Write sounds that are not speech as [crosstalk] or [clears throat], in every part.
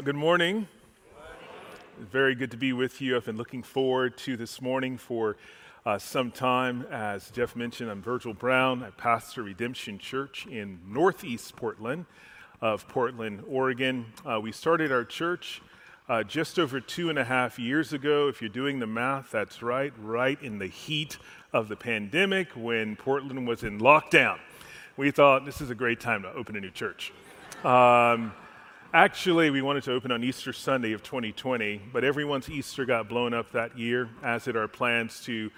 Well, good morning. Very good to be with you. I've been looking forward to this morning for uh, some time. As Jeff mentioned, I'm Vergil Brown. I pastor Redemption Church in Northeast Portland of Portland, Oregon. Uh, we started our church uh, just over two and a half years ago. If you're doing the math, that's right, right in the heat of the pandemic when Portland was in lockdown. We thought this is a great time to open a new church. Um, Actually, we wanted to open on Easter Sunday of 2020, but everyone's Easter got blown up that year, as did our plans to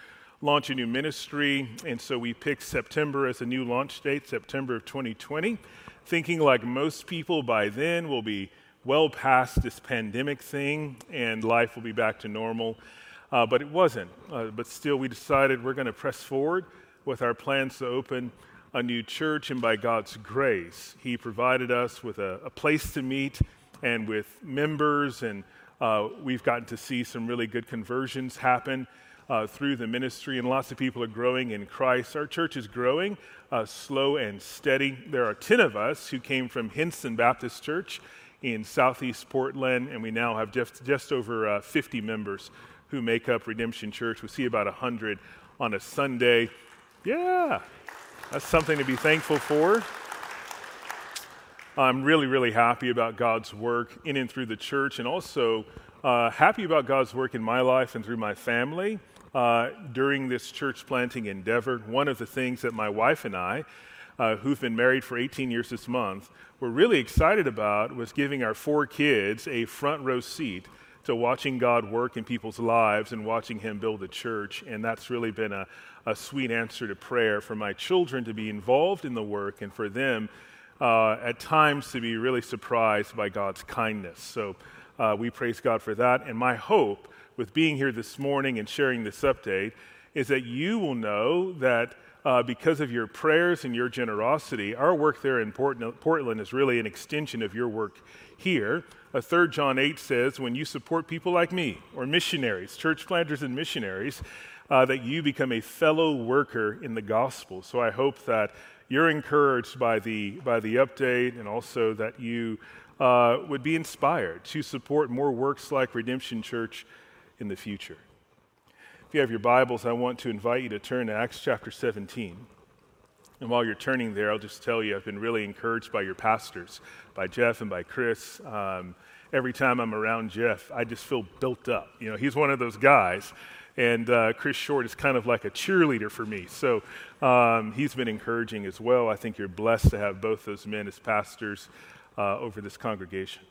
launch a new ministry. And so we picked September as a new launch date, September of 2020, thinking like most people by then we'll be well past this pandemic thing and life will be back to normal. Uh, but it wasn't. Uh, but still, we decided we're going to press forward with our plans to open a new church, and by God's grace, He provided us with a, a place to meet and with members, and uh, we've gotten to see some really good conversions happen. Uh, through the ministry, and lots of people are growing in Christ. Our church is growing uh, slow and steady. There are 10 of us who came from Hinson Baptist Church in southeast Portland, and we now have just, just over uh, 50 members who make up Redemption Church. We see about 100 on a Sunday. Yeah, that's something to be thankful for. I'm really, really happy about God's work in and through the church, and also uh, happy about God's work in my life and through my family uh, during this church planting endeavor. One of the things that my wife and I, uh, who've been married for 18 years this month, were really excited about was giving our four kids a front row seat to watching God work in people's lives and watching Him build a church. And that's really been a, a sweet answer to prayer for my children to be involved in the work and for them uh, at times to be really surprised by God's kindness. So uh, we praise God for that. And my hope with being here this morning and sharing this update is that you will know that. Uh, because of your prayers and your generosity, our work there in Portland is really an extension of your work here. A 3 John 8 says, when you support people like me, or missionaries, church planters and missionaries, uh, that you become a fellow worker in the gospel. So I hope that you're encouraged by the, by the update and also that you uh, would be inspired to support more works like Redemption Church in the future. If you have your Bibles, I want to invite you to turn to Acts chapter 17. And while you're turning there, I'll just tell you I've been really encouraged by your pastors, by Jeff and by Chris. Um, every time I'm around Jeff, I just feel built up. You know, he's one of those guys. And uh, Chris Short is kind of like a cheerleader for me. So um, he's been encouraging as well. I think you're blessed to have both those men as pastors uh, over this congregation.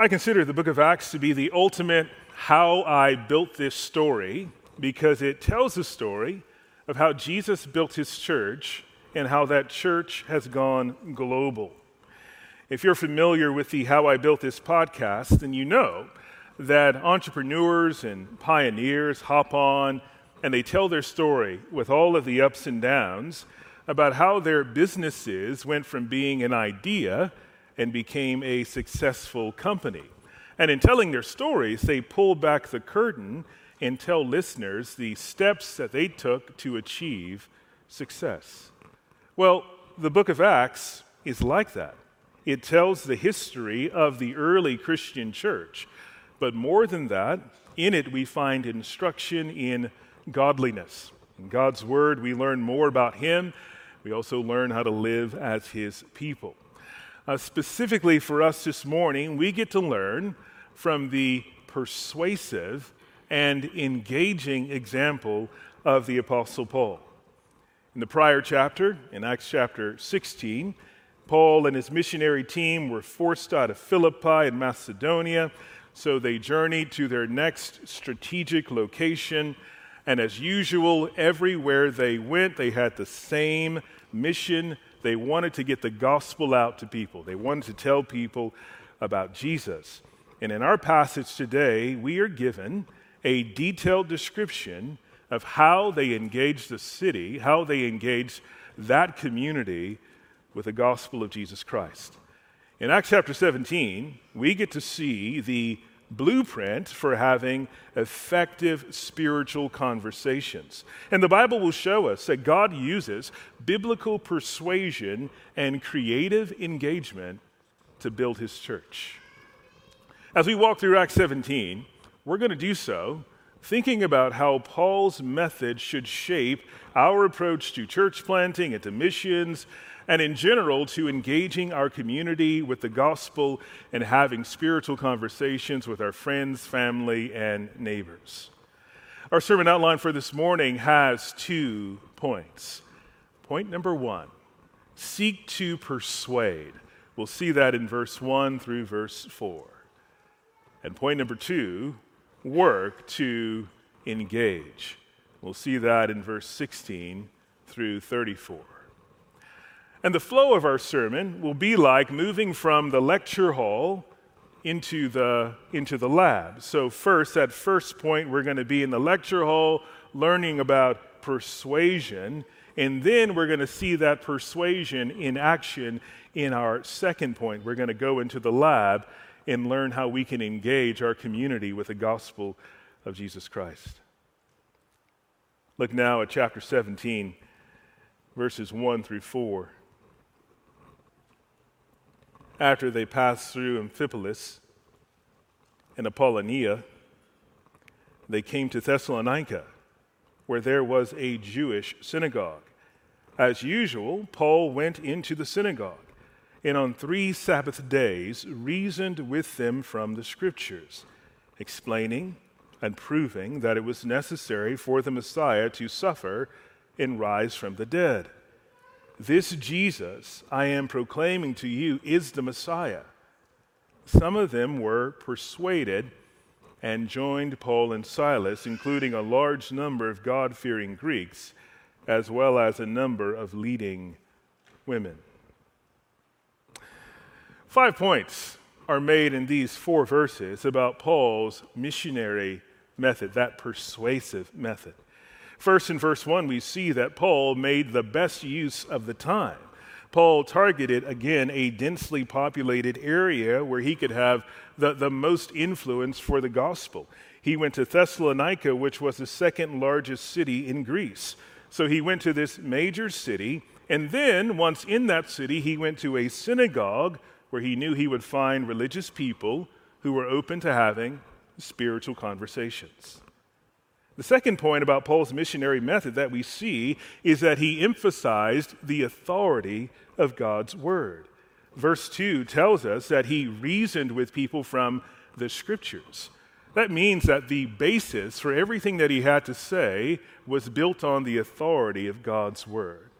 I consider the book of Acts to be the ultimate how I built this story because it tells the story of how Jesus built his church and how that church has gone global. If you're familiar with the How I Built This podcast, then you know that entrepreneurs and pioneers hop on and they tell their story with all of the ups and downs about how their businesses went from being an idea and became a successful company. And in telling their stories, they pull back the curtain and tell listeners the steps that they took to achieve success. Well, the book of Acts is like that. It tells the history of the early Christian church. But more than that, in it we find instruction in godliness. In God's word, we learn more about Him. We also learn how to live as His people. Uh, specifically for us this morning, we get to learn from the persuasive and engaging example of the Apostle Paul. In the prior chapter, in Acts chapter 16, Paul and his missionary team were forced out of Philippi in Macedonia, so they journeyed to their next strategic location. And as usual, everywhere they went, they had the same mission. They wanted to get the gospel out to people, they wanted to tell people about Jesus. And in our passage today, we are given a detailed description of how they engaged the city, how they engaged that community with the gospel of Jesus Christ. In Acts chapter 17, we get to see the blueprint for having effective spiritual conversations. And the Bible will show us that God uses biblical persuasion and creative engagement to build his church. As we walk through Acts 17, we're going to do so thinking about how Paul's method should shape our approach to church planting and to missions and in general to engaging our community with the gospel and having spiritual conversations with our friends, family, and neighbors. Our sermon outline for this morning has two points. Point number one seek to persuade. We'll see that in verse 1 through verse 4. And point number two work to engage. We'll see that in verse 16 through 34. And the flow of our sermon will be like moving from the lecture hall into the, into the lab. So, first, at first point, we're going to be in the lecture hall learning about persuasion. And then we're going to see that persuasion in action in our second point. We're going to go into the lab and learn how we can engage our community with the gospel of Jesus Christ. Look now at chapter 17, verses 1 through 4 after they passed through Amphipolis and Apollonia, they came to Thessalonica, where there was a Jewish synagogue. As usual, Paul went into the synagogue and on three Sabbath days reasoned with them from the Scriptures, explaining and proving that it was necessary for the Messiah to suffer and rise from the dead. This Jesus I am proclaiming to you is the Messiah. Some of them were persuaded and joined Paul and Silas, including a large number of God fearing Greeks, as well as a number of leading women. Five points are made in these four verses about Paul's missionary method, that persuasive method. First, in verse 1, we see that Paul made the best use of the time. Paul targeted, again, a densely populated area where he could have the, the most influence for the gospel. He went to Thessalonica, which was the second largest city in Greece. So he went to this major city, and then, once in that city, he went to a synagogue where he knew he would find religious people who were open to having spiritual conversations. The second point about Paul's missionary method that we see is that he emphasized the authority of God's word. Verse 2 tells us that he reasoned with people from the scriptures. That means that the basis for everything that he had to say was built on the authority of God's word.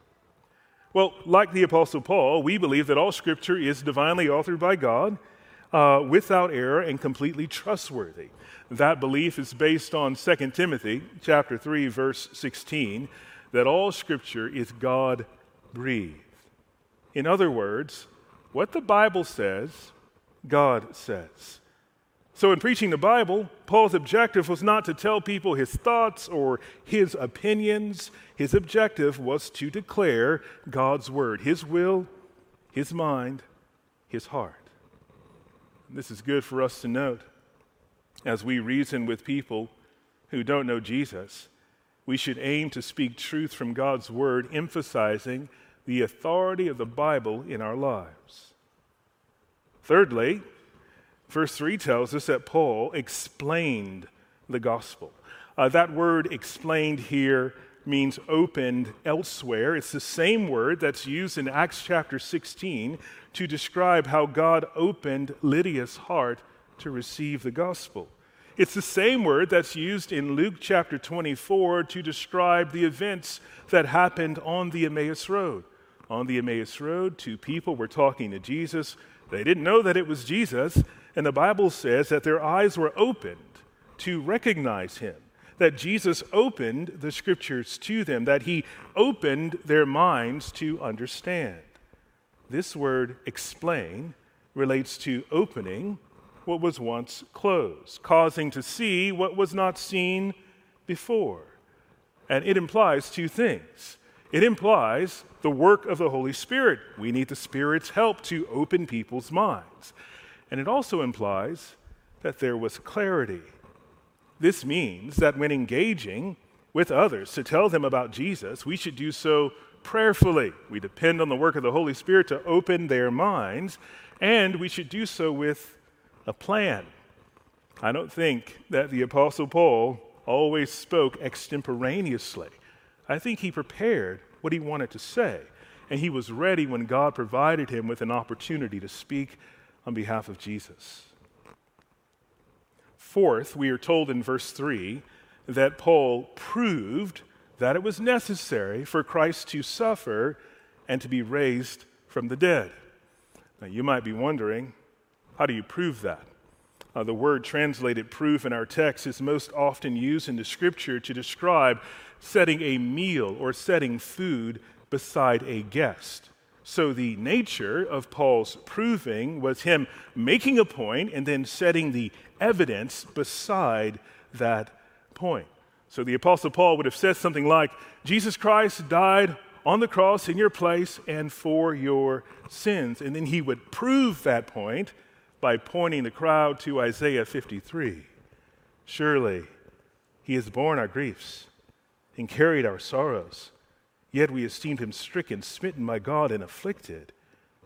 Well, like the Apostle Paul, we believe that all scripture is divinely authored by God, uh, without error, and completely trustworthy. That belief is based on 2 Timothy chapter 3 verse 16 that all scripture is God breathed. In other words, what the Bible says, God says. So, in preaching the Bible, Paul's objective was not to tell people his thoughts or his opinions. His objective was to declare God's word, his will, his mind, his heart. This is good for us to note as we reason with people who don't know Jesus, we should aim to speak truth from God's word, emphasizing the authority of the Bible in our lives. Thirdly, verse 3 tells us that Paul explained the gospel. Uh, that word explained here means opened elsewhere. It's the same word that's used in Acts chapter 16 to describe how God opened Lydia's heart to receive the gospel. It's the same word that's used in Luke chapter 24 to describe the events that happened on the Emmaus Road. On the Emmaus Road, two people were talking to Jesus. They didn't know that it was Jesus, and the Bible says that their eyes were opened to recognize him, that Jesus opened the scriptures to them, that he opened their minds to understand. This word explain relates to opening what was once closed, causing to see what was not seen before. And it implies two things. It implies the work of the Holy Spirit. We need the Spirit's help to open people's minds. And it also implies that there was clarity. This means that when engaging with others to tell them about Jesus, we should do so prayerfully. We depend on the work of the Holy Spirit to open their minds, and we should do so with a plan. I don't think that the Apostle Paul always spoke extemporaneously. I think he prepared what he wanted to say, and he was ready when God provided him with an opportunity to speak on behalf of Jesus. Fourth, we are told in verse 3 that Paul proved that it was necessary for Christ to suffer and to be raised from the dead. Now, you might be wondering, how do you prove that? Uh, the word translated proof in our text is most often used in the scripture to describe setting a meal or setting food beside a guest. So, the nature of Paul's proving was him making a point and then setting the evidence beside that point. So, the Apostle Paul would have said something like Jesus Christ died on the cross in your place and for your sins. And then he would prove that point by pointing the crowd to Isaiah 53. Surely he has borne our griefs and carried our sorrows. Yet we esteemed him stricken, smitten by God, and afflicted.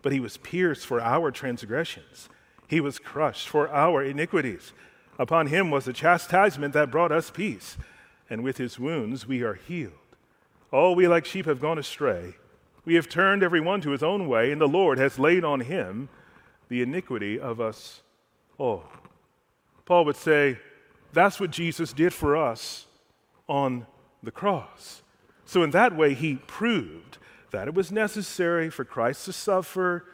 But he was pierced for our transgressions, he was crushed for our iniquities. Upon him was the chastisement that brought us peace, and with his wounds we are healed. All we like sheep have gone astray. We have turned every one to his own way, and the Lord has laid on him the iniquity of us all. Paul would say, that's what Jesus did for us on the cross. So, in that way, he proved that it was necessary for Christ to suffer,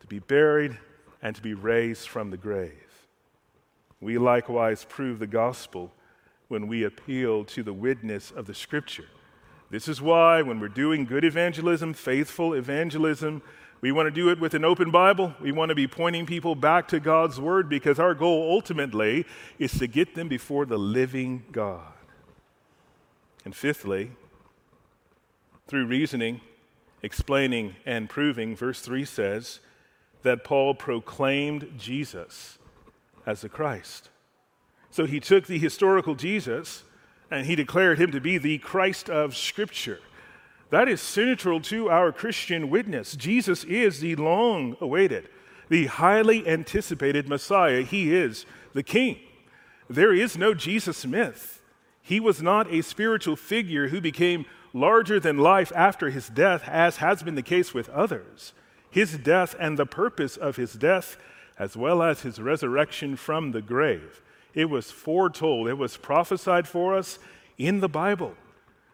to be buried, and to be raised from the grave. We likewise prove the gospel when we appeal to the witness of the scripture. This is why, when we're doing good evangelism, faithful evangelism, we want to do it with an open Bible. We want to be pointing people back to God's Word because our goal ultimately is to get them before the living God. And fifthly, through reasoning, explaining, and proving, verse 3 says that Paul proclaimed Jesus as the Christ. So he took the historical Jesus and he declared him to be the Christ of Scripture. That is central to our Christian witness. Jesus is the long awaited, the highly anticipated Messiah. He is the King. There is no Jesus myth. He was not a spiritual figure who became larger than life after his death, as has been the case with others. His death and the purpose of his death, as well as his resurrection from the grave, it was foretold, it was prophesied for us in the Bible.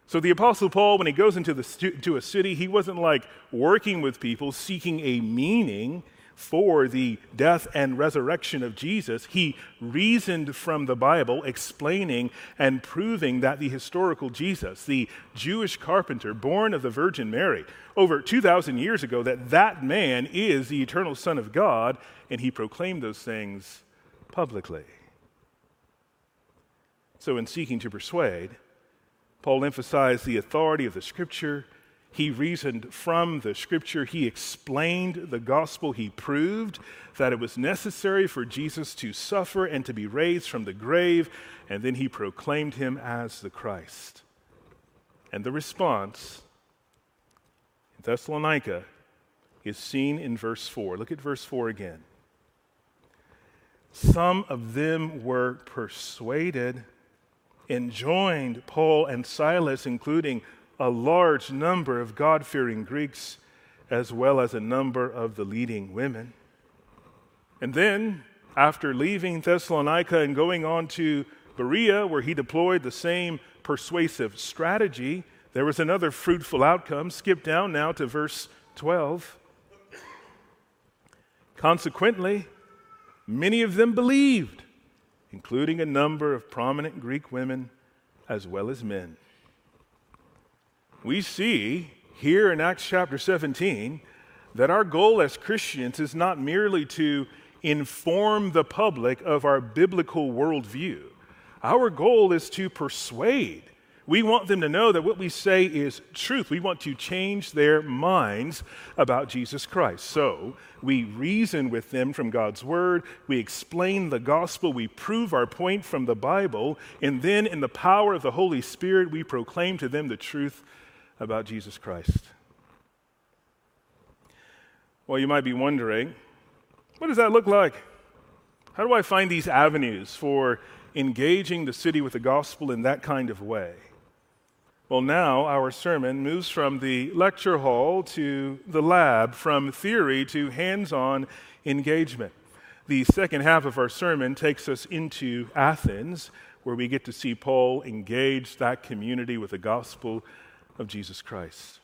So the Apostle Paul, when he goes into the stu- to a city, he wasn't like working with people seeking a meaning for the death and resurrection of Jesus. He reasoned from the Bible, explaining and proving that the historical Jesus, the Jewish carpenter born of the Virgin Mary, over 2,000 years ago, that that man is the eternal Son of God, and he proclaimed those things publicly. So, in seeking to persuade, Paul emphasized the authority of the scripture. He reasoned from the scripture. He explained the gospel. He proved that it was necessary for Jesus to suffer and to be raised from the grave. And then he proclaimed him as the Christ. And the response in Thessalonica is seen in verse 4. Look at verse 4 again. Some of them were persuaded and joined Paul and Silas, including a large number of God fearing Greeks, as well as a number of the leading women. And then, after leaving Thessalonica and going on to Berea, where he deployed the same persuasive strategy, there was another fruitful outcome. Skip down now to verse 12. Consequently, many of them believed including a number of prominent Greek women as well as men. We see here in Acts chapter 17 that our goal as Christians is not merely to inform the public of our biblical worldview. Our goal is to persuade We want them to know that what we say is truth. We want to change their minds about Jesus Christ. So we reason with them from God's word, we explain the gospel, we prove our point from the Bible, and then in the power of the Holy Spirit, we proclaim to them the truth about Jesus Christ. Well, you might be wondering, what does that look like? How do I find these avenues for engaging the city with the gospel in that kind of way? Well, now our sermon moves from the lecture hall to the lab, from theory to hands on engagement. The second half of our sermon takes us into Athens, where we get to see Paul engage that community with the gospel of Jesus Christ.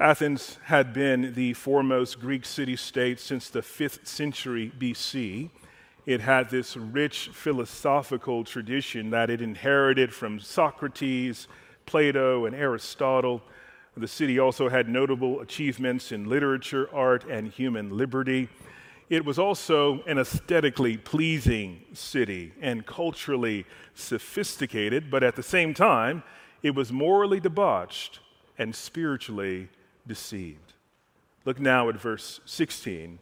Athens had been the foremost Greek city state since the 5th century BC. It had this rich philosophical tradition that it inherited from Socrates, Plato, and Aristotle. The city also had notable achievements in literature, art, and human liberty. It was also an aesthetically pleasing city and culturally sophisticated, but at the same time, it was morally debauched and spiritually deceived. Look now at verse 16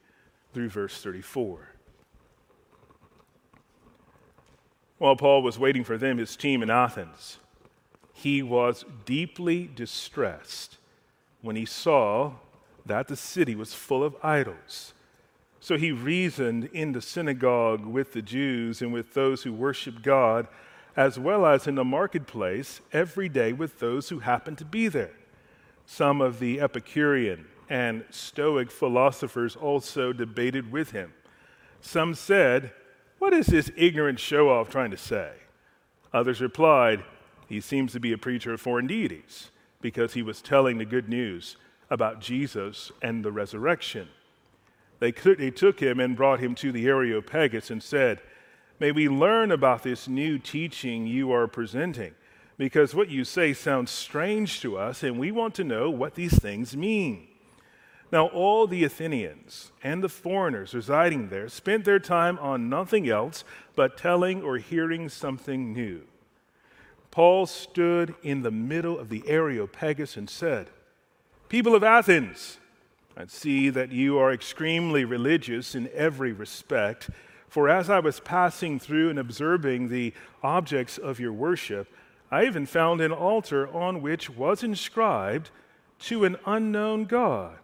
through verse 34. While Paul was waiting for them, his team in Athens, he was deeply distressed when he saw that the city was full of idols. So he reasoned in the synagogue with the Jews and with those who worship God, as well as in the marketplace every day with those who happened to be there. Some of the Epicurean and Stoic philosophers also debated with him. Some said, what is this ignorant show off trying to say? Others replied, He seems to be a preacher of foreign deities because he was telling the good news about Jesus and the resurrection. They, took him and brought him to the Areopagus and said, May we learn about this new teaching you are presenting, because what you say sounds strange to us, and we want to know what these things mean. Now, all the Athenians and the foreigners residing there spent their time on nothing else but telling or hearing something new. Paul stood in the middle of the Areopagus and said, People of Athens, I see that you are extremely religious in every respect. For as I was passing through and observing the objects of your worship, I even found an altar on which was inscribed, To an unknown God.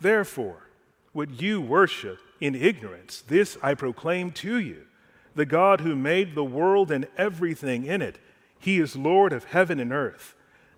Therefore, what you worship in ignorance, this I proclaim to you the God who made the world and everything in it. He is Lord of heaven and earth,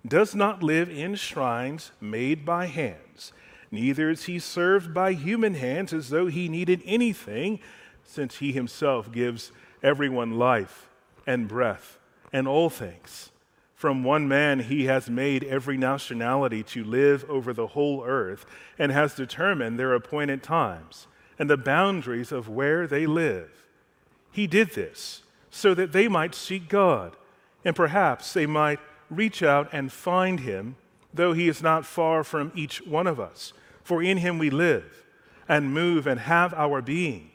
does not live in shrines made by hands, neither is he served by human hands as though he needed anything, since he himself gives everyone life and breath and all things. From one man he has made every nationality to live over the whole earth and has determined their appointed times and the boundaries of where they live. He did this so that they might seek God and perhaps they might reach out and find him, though he is not far from each one of us. For in him we live and move and have our being,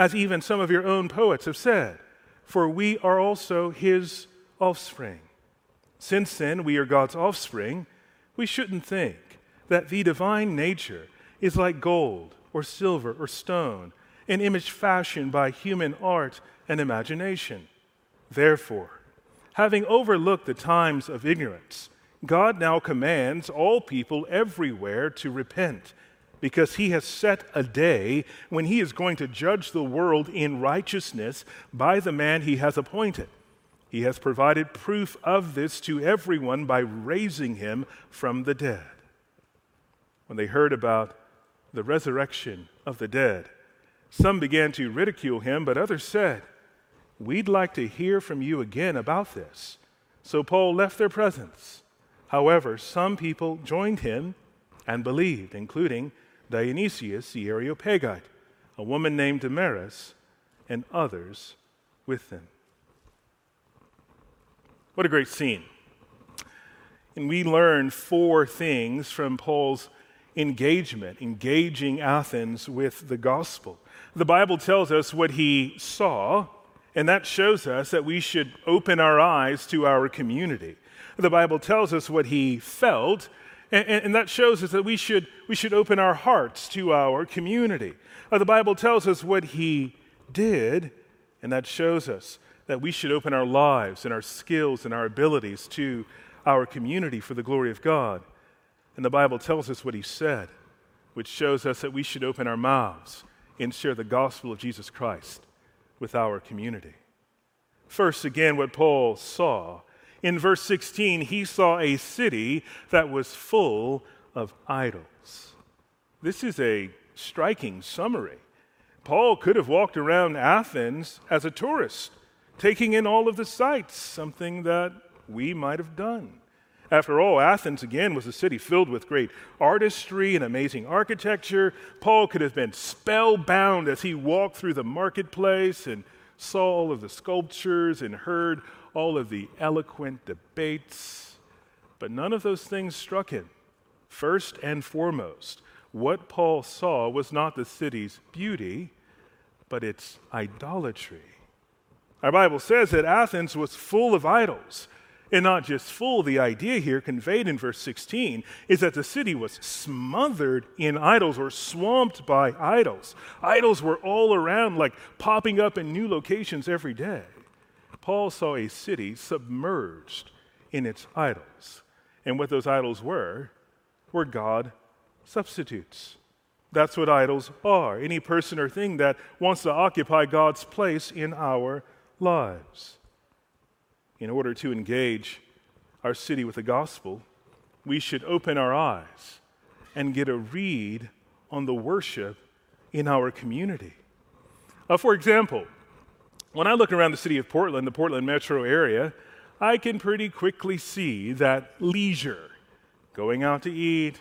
as even some of your own poets have said, for we are also his offspring. Since then we are God's offspring, we shouldn't think that the divine nature is like gold or silver or stone, an image fashioned by human art and imagination. Therefore, having overlooked the times of ignorance, God now commands all people everywhere to repent, because he has set a day when he is going to judge the world in righteousness by the man he has appointed. He has provided proof of this to everyone by raising him from the dead. When they heard about the resurrection of the dead, some began to ridicule him, but others said, We'd like to hear from you again about this. So Paul left their presence. However, some people joined him and believed, including Dionysius the Areopagite, a woman named Damaris, and others with them. What a great scene. And we learn four things from Paul's engagement, engaging Athens with the gospel. The Bible tells us what he saw, And that shows us that we should open our eyes to our community. The Bible tells us what he felt, and, and that shows us that we should, we should open our hearts to our community. Uh, the Bible tells us what he did, and that shows us that we should open our lives and our skills and our abilities to our community for the glory of God. And the Bible tells us what he said, which shows us that we should open our mouths and share the gospel of Jesus Christ with our community. First, again, what Paul saw. In verse 16, he saw a city that was full of idols. This is a striking summary. Paul could have walked around Athens as a tourist, taking in all of the sights, something that we might have done. After all, Athens again was a city filled with great artistry and amazing architecture. Paul could have been spellbound as he walked through the marketplace and saw all of the sculptures and heard all of the eloquent debates. But none of those things struck him. First and foremost, what Paul saw was not the city's beauty, but its idolatry. Our Bible says that Athens was full of idols. And not just full, the idea here conveyed in verse 16 is that the city was smothered in idols or swamped by idols. Idols were all around, like popping up in new locations every day. Paul saw a city submerged in its idols. And what those idols were, were God substitutes. That's what idols are any person or thing that wants to occupy God's place in our lives in order to engage our city with the gospel, we should open our eyes and get a read on the worship in our community. Uh, for example, when I look around the city of Portland, the Portland metro area, I can pretty quickly see that leisure, going out to eat,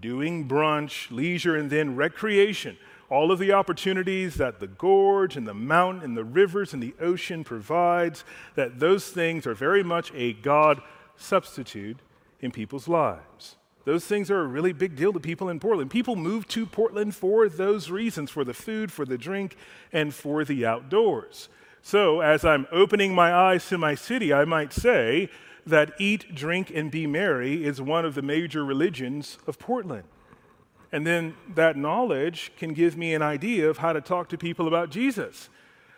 doing brunch, leisure, and then recreation all of the opportunities that the gorge and the mountain and the rivers and the ocean provides, that those things are very much a God substitute in people's lives. Those things are a really big deal to people in Portland. People move to Portland for those reasons for the food, for the drink, and for the outdoors. So, as I'm opening my eyes to my city, I might say that eat, drink, and be merry is one of the major religions of Portland. And then that knowledge can give me an idea of how to talk to people about Jesus.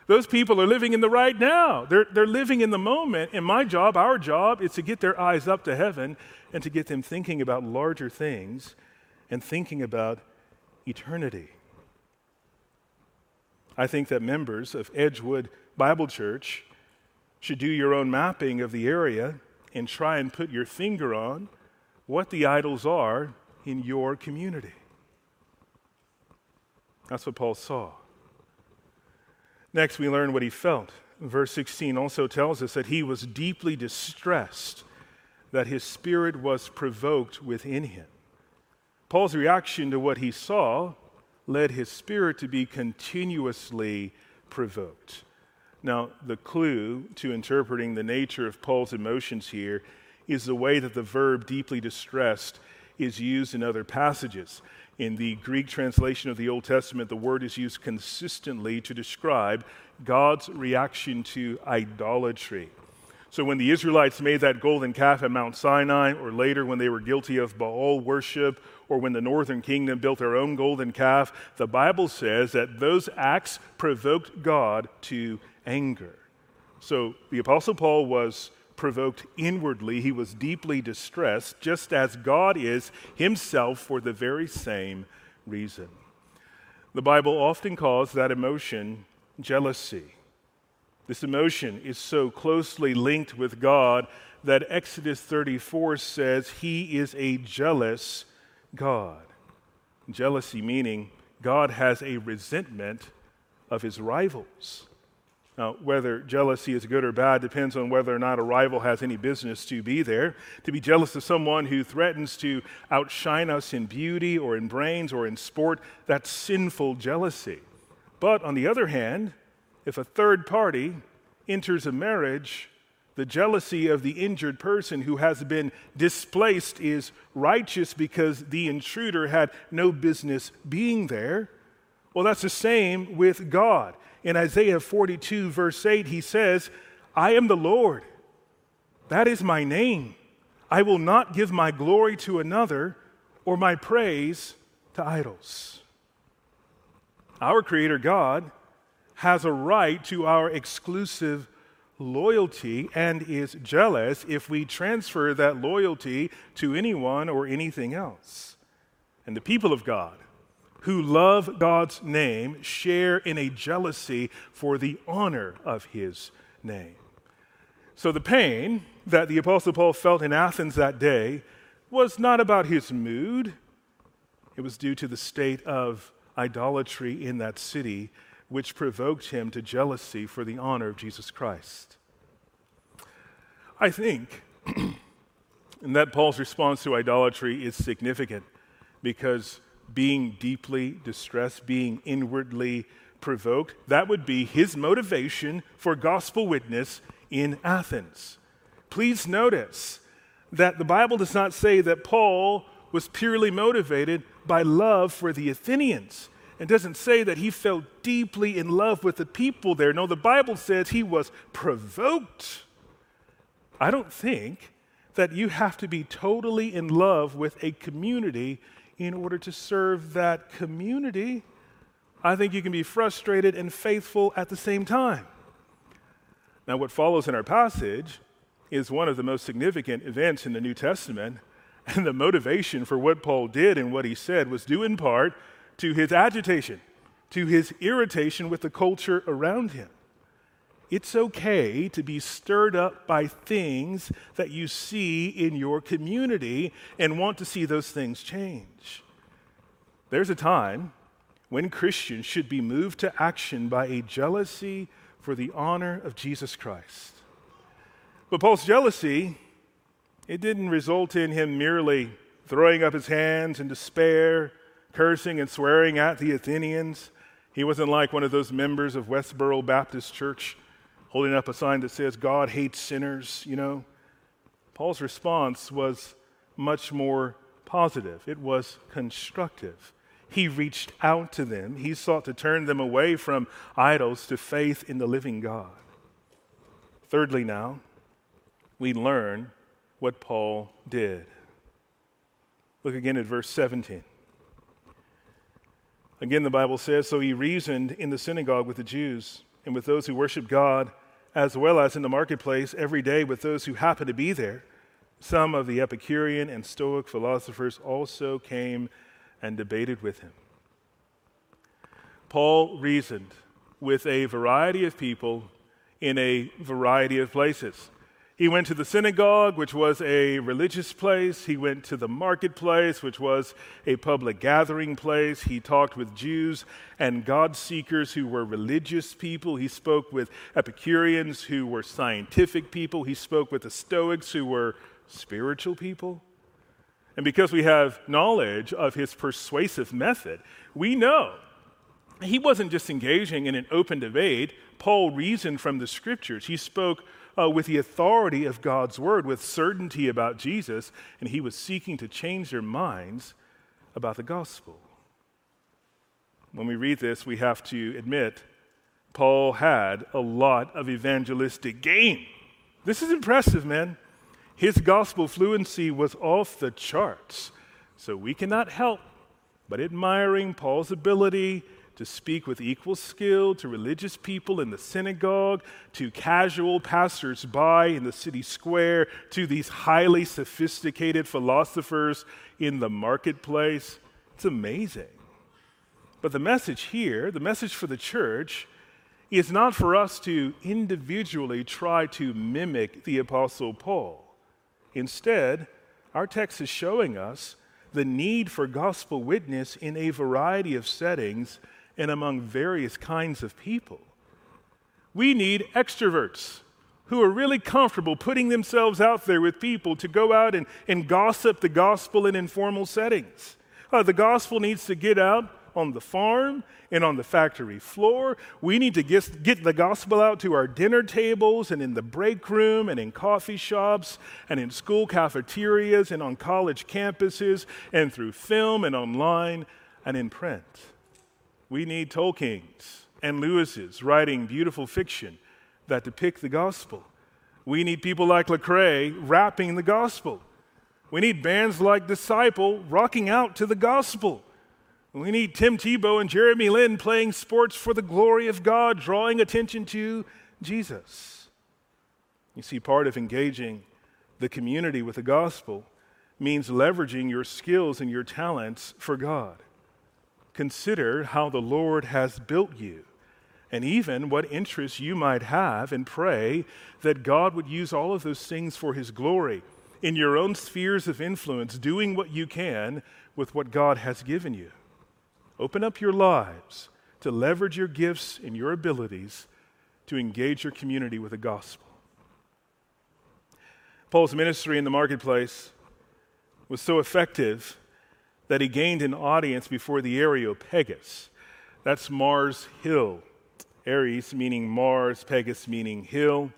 Those people are living in the right now. They're, they're living in the moment. And my job, our job, is to get their eyes up to heaven and to get them thinking about larger things and thinking about eternity. I think that members of Edgewood Bible Church should do your own mapping of the area and try and put your finger on what the idols are in your community. That's what Paul saw. Next, we learn what he felt. Verse 16 also tells us that he was deeply distressed, that his spirit was provoked within him. Paul's reaction to what he saw led his spirit to be continuously provoked. Now, the clue to interpreting the nature of Paul's emotions here is the way that the verb deeply distressed is used in other passages. In the Greek translation of the Old Testament, the word is used consistently to describe God's reaction to idolatry. So, when the Israelites made that golden calf at Mount Sinai, or later when they were guilty of Baal worship, or when the northern kingdom built their own golden calf, the Bible says that those acts provoked God to anger. So, the Apostle Paul was provoked inwardly, he was deeply distressed, just as God is himself for the very same reason. The Bible often calls that emotion jealousy. This emotion is so closely linked with God that Exodus 34 says he is a jealous God. Jealousy meaning God has a resentment of his rivals. Now, whether jealousy is good or bad depends on whether or not a rival has any business to be there. To be jealous of someone who threatens to outshine us in beauty or in brains or in sport, that's sinful jealousy. But on the other hand, if a third party enters a marriage, the jealousy of the injured person who has been displaced is righteous because the intruder had no business being there. Well, that's the same with God In Isaiah 42, verse 8, he says, I am the Lord. That is my name. I will not give my glory to another or my praise to idols. Our Creator God has a right to our exclusive loyalty and is jealous if we transfer that loyalty to anyone or anything else. And the people of God who love God's name share in a jealousy for the honor of his name. So the pain that the Apostle Paul felt in Athens that day was not about his mood, it was due to the state of idolatry in that city which provoked him to jealousy for the honor of Jesus Christ. I think and [clears throat] that Paul's response to idolatry is significant because being deeply distressed, being inwardly provoked, that would be his motivation for gospel witness in Athens. Please notice that the Bible does not say that Paul was purely motivated by love for the Athenians. It doesn't say that he felt deeply in love with the people there. No, the Bible says he was provoked. I don't think that you have to be totally in love with a community in order to serve that community. I think you can be frustrated and faithful at the same time. Now, what follows in our passage is one of the most significant events in the New Testament, and the motivation for what Paul did and what he said was due in part to his agitation, to his irritation with the culture around him. It's okay to be stirred up by things that you see in your community and want to see those things change. There's a time when Christians should be moved to action by a jealousy for the honor of Jesus Christ. But Paul's jealousy, it didn't result in him merely throwing up his hands in despair, cursing and swearing at the Athenians. He wasn't like one of those members of Westboro Baptist Church holding up a sign that says, God hates sinners, you know. Paul's response was much more positive, it was constructive. He reached out to them. He sought to turn them away from idols to faith in the living God. Thirdly, now, we learn what Paul did. Look again at verse 17. Again, the Bible says, So he reasoned in the synagogue with the Jews and with those who worship God, as well as in the marketplace every day with those who happen to be there. Some of the Epicurean and Stoic philosophers also came and debated with him. Paul reasoned with a variety of people in a variety of places. He went to the synagogue, which was a religious place. He went to the marketplace, which was a public gathering place. He talked with Jews and God seekers who were religious people. He spoke with Epicureans who were scientific people. He spoke with the Stoics who were spiritual people. And because we have knowledge of his persuasive method, we know he wasn't just engaging in an open debate. Paul reasoned from the scriptures. He spoke uh, with the authority of God's word, with certainty about Jesus, and he was seeking to change their minds about the gospel. When we read this, we have to admit Paul had a lot of evangelistic game. This is impressive, man. His gospel fluency was off the charts. So we cannot help but admiring Paul's ability to speak with equal skill to religious people in the synagogue, to casual passers-by in the city square, to these highly sophisticated philosophers in the marketplace. It's amazing. But the message here, the message for the church, is not for us to individually try to mimic the Apostle Paul. Instead, our text is showing us the need for gospel witness in a variety of settings and among various kinds of people. We need extroverts who are really comfortable putting themselves out there with people to go out and, and gossip the gospel in informal settings. Uh, the gospel needs to get out on the farm and on the factory floor. We need to get, get the gospel out to our dinner tables and in the break room and in coffee shops and in school cafeterias and on college campuses and through film and online and in print. We need Tolkien's and Lewis's writing beautiful fiction that depict the gospel. We need people like Lecrae rapping the gospel. We need bands like Disciple rocking out to the gospel. We need Tim Tebow and Jeremy Lin playing sports for the glory of God, drawing attention to Jesus. You see, part of engaging the community with the gospel means leveraging your skills and your talents for God. Consider how the Lord has built you and even what interests you might have, and pray that God would use all of those things for His glory in your own spheres of influence, doing what you can with what God has given you. Open up your lives to leverage your gifts and your abilities to engage your community with the gospel. Paul's ministry in the marketplace was so effective that he gained an audience before the Areopagus. That's Mars Hill. Ares meaning Mars, Pegasus meaning hill.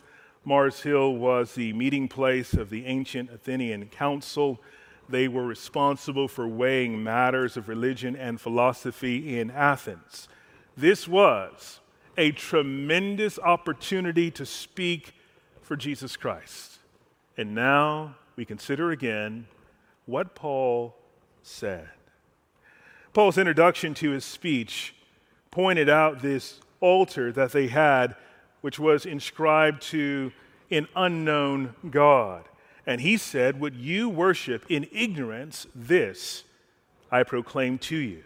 Mars Hill was the meeting place of the ancient Athenian council. They were responsible for weighing matters of religion and philosophy in Athens. This was a tremendous opportunity to speak for Jesus Christ. And now we consider again what Paul said. Paul's introduction to his speech pointed out this altar that they had, which was inscribed to an unknown God. And he said, What you worship in ignorance, this I proclaim to you.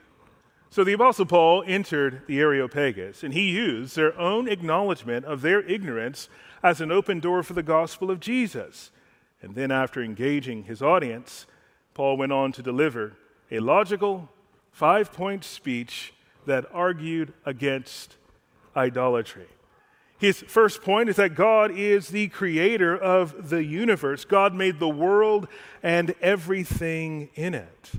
So the Apostle Paul entered the Areopagus, and he used their own acknowledgement of their ignorance as an open door for the gospel of Jesus. And then, after engaging his audience, Paul went on to deliver a logical, five point speech that argued against idolatry. His first point is that God is the creator of the universe. God made the world and everything in it.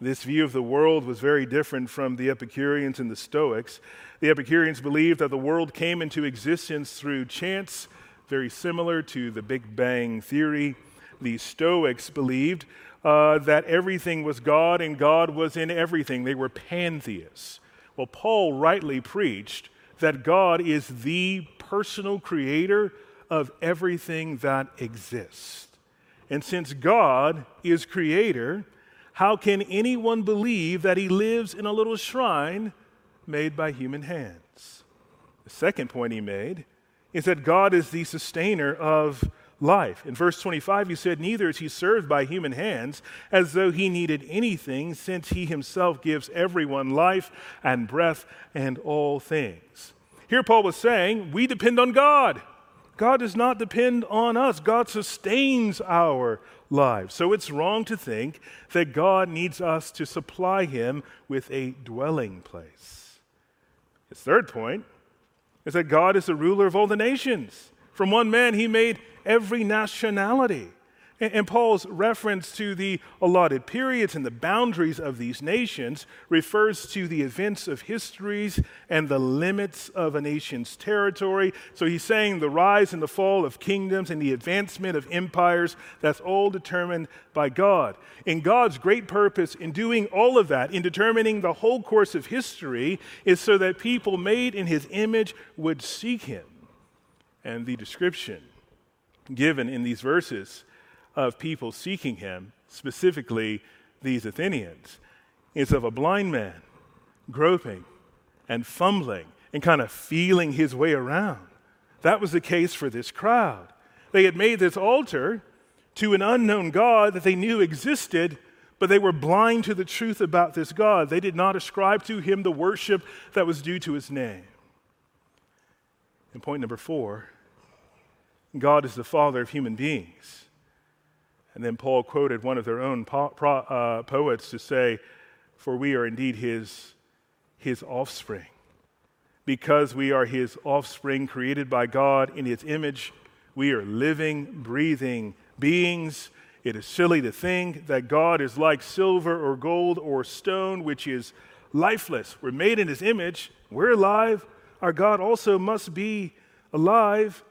This view of the world was very different from the Epicureans and the Stoics. The Epicureans believed that the world came into existence through chance, very similar to the Big Bang Theory. The Stoics believed uh, that everything was God and God was in everything. They were pantheists. Well, Paul rightly preached that God is the personal creator of everything that exists. And since God is creator, how can anyone believe that he lives in a little shrine made by human hands? The second point he made is that God is the sustainer of life. In verse 25, he said, Neither is he served by human hands as though he needed anything, since he himself gives everyone life and breath and all things. Here, Paul was saying, We depend on God. God does not depend on us. God sustains our lives. So it's wrong to think that God needs us to supply him with a dwelling place. His third point is that God is the ruler of all the nations. From one man, he made every nationality. And Paul's reference to the allotted periods and the boundaries of these nations refers to the events of histories and the limits of a nation's territory. So he's saying the rise and the fall of kingdoms and the advancement of empires, that's all determined by God. And God's great purpose in doing all of that, in determining the whole course of history, is so that people made in his image would seek him. And the description given in these verses of people seeking him, specifically these Athenians, is of a blind man groping and fumbling and kind of feeling his way around. That was the case for this crowd. They had made this altar to an unknown God that they knew existed, but they were blind to the truth about this God. They did not ascribe to him the worship that was due to his name. And point number four God is the father of human beings. And then Paul quoted one of their own po- pro- uh, poets to say, For we are indeed his, his offspring. Because we are his offspring created by God in his image, we are living, breathing beings. It is silly to think that God is like silver or gold or stone, which is lifeless. We're made in his image, we're alive. Our God also must be alive.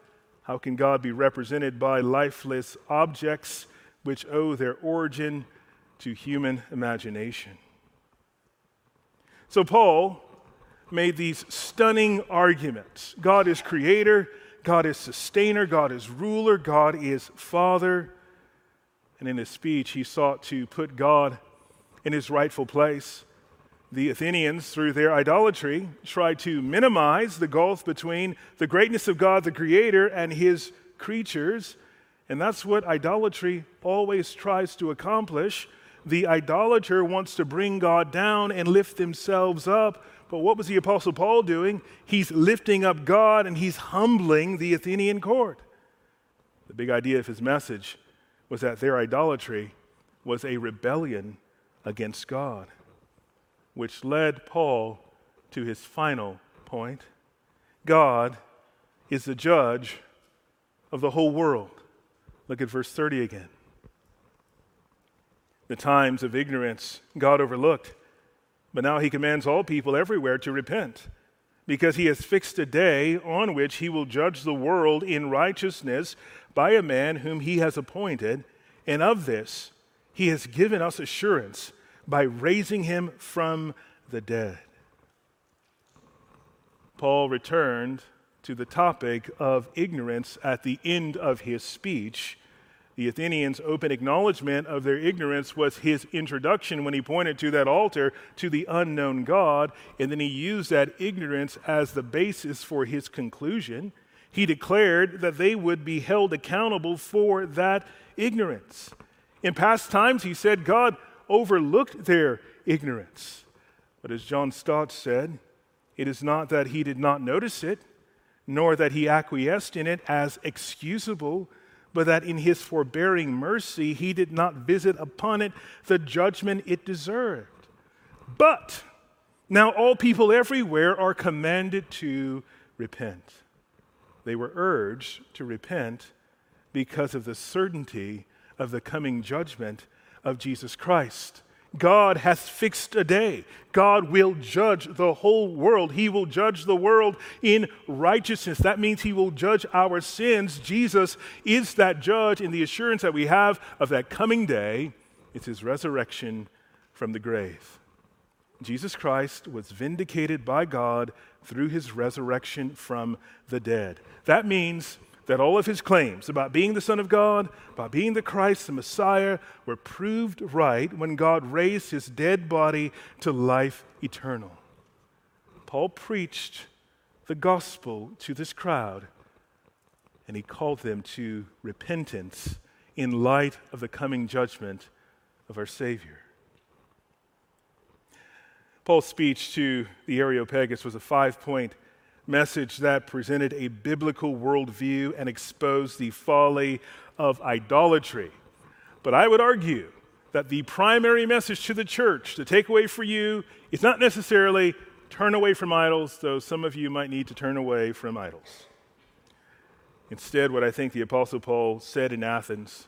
How can God be represented by lifeless objects? which owe their origin to human imagination. So, Paul made these stunning arguments God is creator, God is sustainer, God is ruler, God is father. And in his speech, he sought to put God in his rightful place. The Athenians, through their idolatry, tried to minimize the gulf between the greatness of God, the Creator, and his creatures. And that's what idolatry always tries to accomplish. The idolater wants to bring God down and lift themselves up. But what was the Apostle Paul doing? He's lifting up God and he's humbling the Athenian court. The big idea of his message was that their idolatry was a rebellion against God, which led Paul to his final point God is the judge of the whole world. Look at verse 30 again. The times of ignorance God overlooked, but now he commands all people everywhere to repent, because he has fixed a day on which he will judge the world in righteousness by a man whom he has appointed, and of this he has given us assurance by raising him from the dead. Paul returned to the topic of ignorance at the end of his speech. The Athenians' open acknowledgement of their ignorance was his introduction when he pointed to that altar to the unknown God, and then he used that ignorance as the basis for his conclusion. He declared that they would be held accountable for that ignorance. In past times, he said God overlooked their ignorance. But as John Stott said, it is not that he did not notice it, nor that he acquiesced in it as excusable, but that in his forbearing mercy he did not visit upon it the judgment it deserved. But now all people everywhere are commanded to repent. They were urged to repent because of the certainty of the coming judgment of Jesus Christ. God hath fixed a day. God will judge the whole world. He will judge the world in righteousness. That means He will judge our sins. Jesus is that judge, and the assurance that we have of that coming day is His resurrection from the grave. Jesus Christ was vindicated by God through His resurrection from the dead. That means that all of his claims about being the Son of God, about being the Christ, the Messiah, were proved right when God raised his dead body to life eternal. Paul preached the gospel to this crowd, and he called them to repentance in light of the coming judgment of our Savior. Paul's speech to the Areopagus was a five point message that presented a biblical worldview and exposed the folly of idolatry. But I would argue that the primary message to the church, the takeaway for you, is not necessarily turn away from idols, though some of you might need to turn away from idols. Instead, what I think the Apostle Paul said in Athens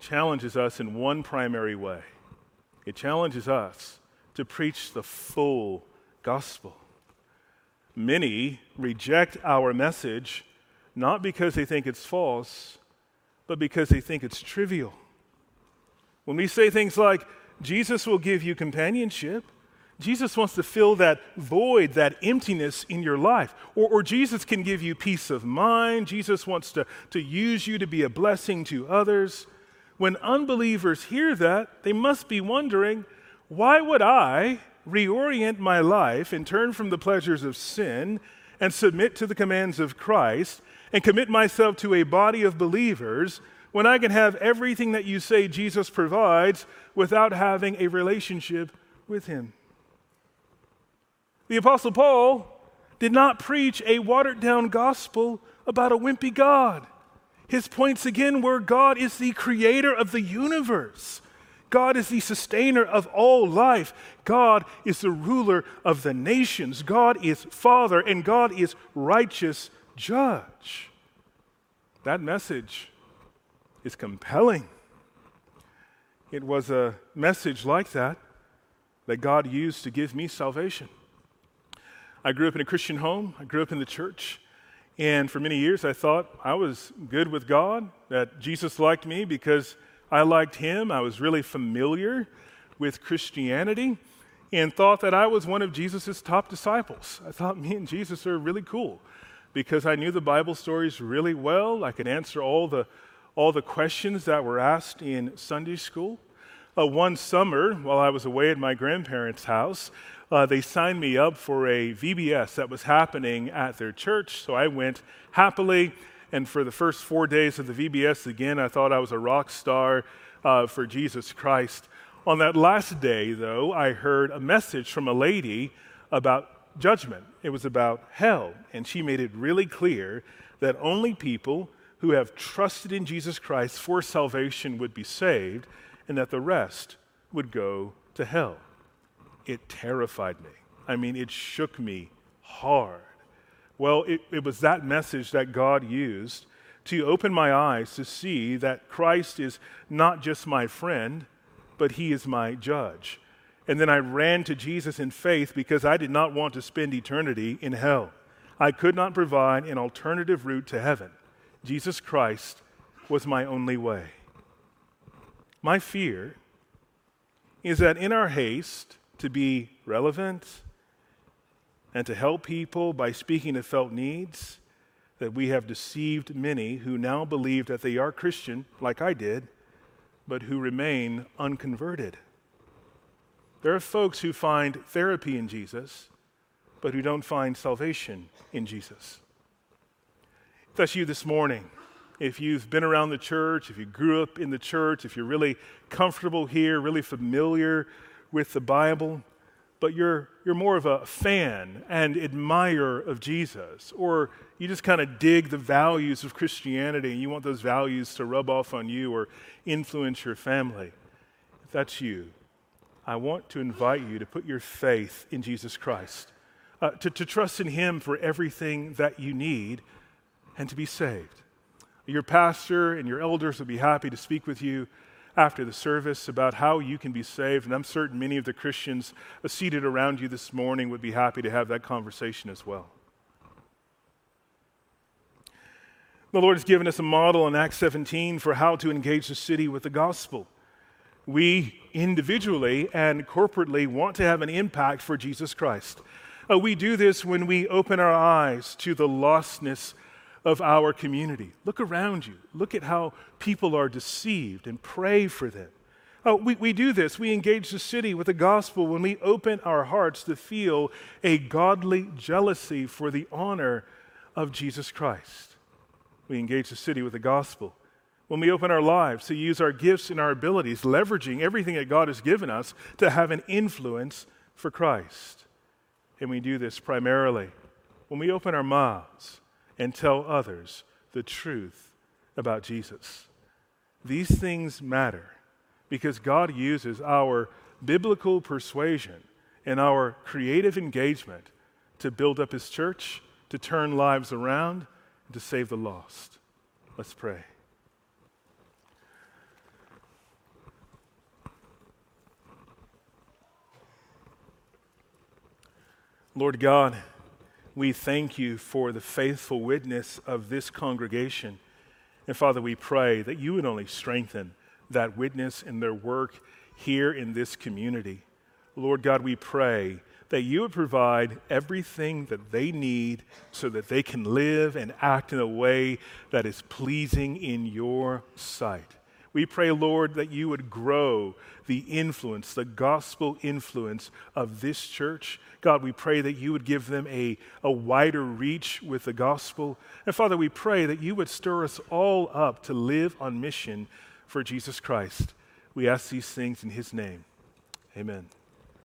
challenges us in one primary way it challenges us to preach the full gospel. Many reject our message not because they think it's false, but because they think it's trivial. When we say things like, Jesus will give you companionship, Jesus wants to fill that void, that emptiness in your life. Or, or, Jesus can give you peace of mind. Jesus wants to, to use you to be a blessing to others. When unbelievers hear that, they must be wondering why would I reorient my life and turn from the pleasures of sin and submit to the commands of Christ and commit myself to a body of believers when I can have everything that you say Jesus provides without having a relationship with Him? The Apostle Paul did not preach a watered down gospel about a wimpy God. His points again were God is the creator of the universe. God is the sustainer of all life. God is the ruler of the nations. God is Father, and God is righteous judge. That message is compelling. It was a message like that that God used to give me salvation. I grew up in a Christian home, I grew up in the church. And for many years, I thought I was good with God, that Jesus liked me because I liked him. I was really familiar with Christianity. and thought that I was one of Jesus' top disciples. I thought me and Jesus are really cool because I knew the Bible stories really well. I could answer all the, all the questions that were asked in Sunday school. Uh, one summer, while I was away at my grandparents' house, uh, they signed me up for a VBS that was happening at their church. So I went happily. And for the first four days of the VBS, again, I thought I was a rock star uh, for Jesus Christ. On that last day, though, I heard a message from a lady about judgment. It was about hell. And she made it really clear that only people who have trusted in Jesus Christ for salvation would be saved, and that the rest would go to hell it terrified me. I mean, it shook me hard. Well, it, it was that message that God used to open my eyes to see that Christ is not just my friend, but he is my judge. And then I ran to Jesus in faith because I did not want to spend eternity in hell. I could not provide an alternative route to heaven. Jesus Christ was my only way. My fear is that in our haste, to be relevant and to help people by speaking to felt needs, that we have deceived many who now believe that they are Christian, like I did, but who remain unconverted. There are folks who find therapy in Jesus, but who don't find salvation in Jesus. If that's you this morning, if you've been around the church, if you grew up in the church, if you're really comfortable here, really familiar with the Bible, but you're, you're more of a fan and admirer of Jesus, or you just kind of dig the values of Christianity and you want those values to rub off on you or influence your family. If that's you, I want to invite you to put your faith in Jesus Christ, uh, to, to trust in Him for everything that you need, and to be saved. Your pastor and your elders will be happy to speak with you after the service about how you can be saved. And I'm certain many of the Christians seated around you this morning would be happy to have that conversation as well. The Lord has given us a model in Acts 17 for how to engage the city with the gospel. We individually and corporately want to have an impact for Jesus Christ. Uh, we do this when we open our eyes to the lostness of our community. Look around you. Look at how people are deceived and pray for them. Oh, we, we do this. We engage the city with the gospel when we open our hearts to feel a godly jealousy for the honor of Jesus Christ. We engage the city with the gospel when we open our lives to use our gifts and our abilities, leveraging everything that God has given us to have an influence for Christ. And we do this primarily when we open our mouths and tell others the truth about Jesus. These things matter because God uses our biblical persuasion and our creative engagement to build up His church, to turn lives around, and to save the lost. Let's pray. Lord God, we thank you for the faithful witness of this congregation. And Father, we pray that you would only strengthen that witness in their work here in this community. Lord God, we pray that you would provide everything that they need so that they can live and act in a way that is pleasing in your sight. We pray, Lord, that you would grow the influence, the gospel influence of this church. God, we pray that you would give them a, a wider reach with the gospel. And Father, we pray that you would stir us all up to live on mission for Jesus Christ. We ask these things in his name. Amen.